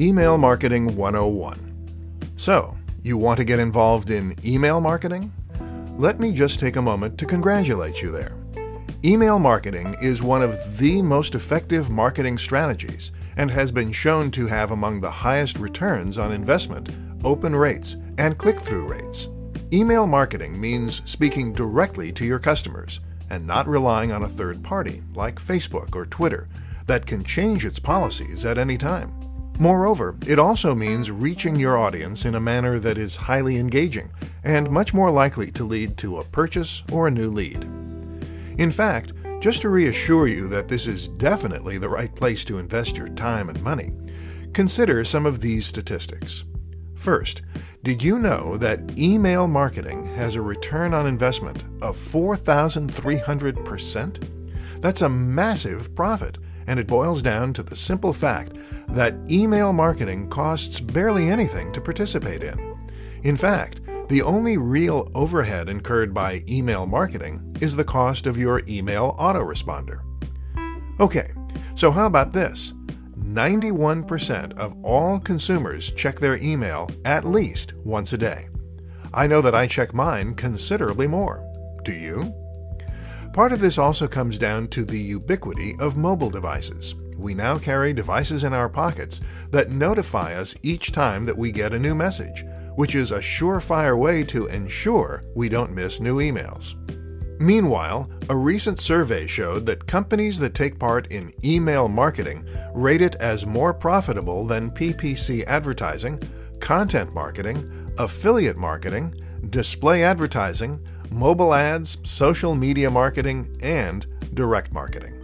Email Marketing 101. So, you want to get involved in email marketing? Let me just take a moment to congratulate you there. Email marketing is one of the most effective marketing strategies and has been shown to have among the highest returns on investment, open rates, and click through rates. Email marketing means speaking directly to your customers and not relying on a third party like Facebook or Twitter that can change its policies at any time. Moreover, it also means reaching your audience in a manner that is highly engaging and much more likely to lead to a purchase or a new lead. In fact, just to reassure you that this is definitely the right place to invest your time and money, consider some of these statistics. First, did you know that email marketing has a return on investment of 4,300%? That's a massive profit, and it boils down to the simple fact that email marketing costs barely anything to participate in. In fact, the only real overhead incurred by email marketing is the cost of your email autoresponder. Okay, so how about this? 91% of all consumers check their email at least once a day. I know that I check mine considerably more. Do you? Part of this also comes down to the ubiquity of mobile devices we now carry devices in our pockets that notify us each time that we get a new message, which is a surefire way to ensure we don't miss new emails. Meanwhile, a recent survey showed that companies that take part in email marketing rate it as more profitable than PPC advertising, content marketing, affiliate marketing, display advertising, mobile ads, social media marketing, and direct marketing.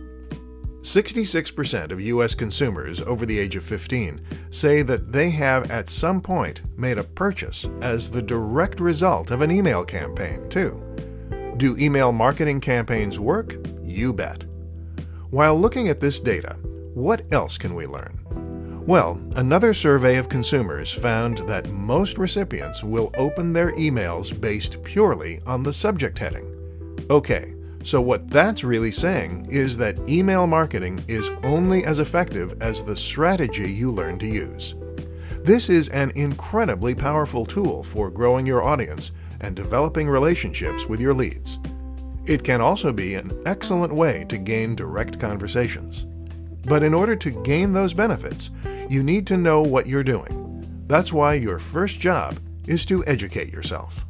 66% of U.S. consumers over the age of 15 say that they have at some point made a purchase as the direct result of an email campaign, too. Do email marketing campaigns work? You bet. While looking at this data, what else can we learn? Well, another survey of consumers found that most recipients will open their emails based purely on the subject heading. Okay, so, what that's really saying is that email marketing is only as effective as the strategy you learn to use. This is an incredibly powerful tool for growing your audience and developing relationships with your leads. It can also be an excellent way to gain direct conversations. But in order to gain those benefits, you need to know what you're doing. That's why your first job is to educate yourself.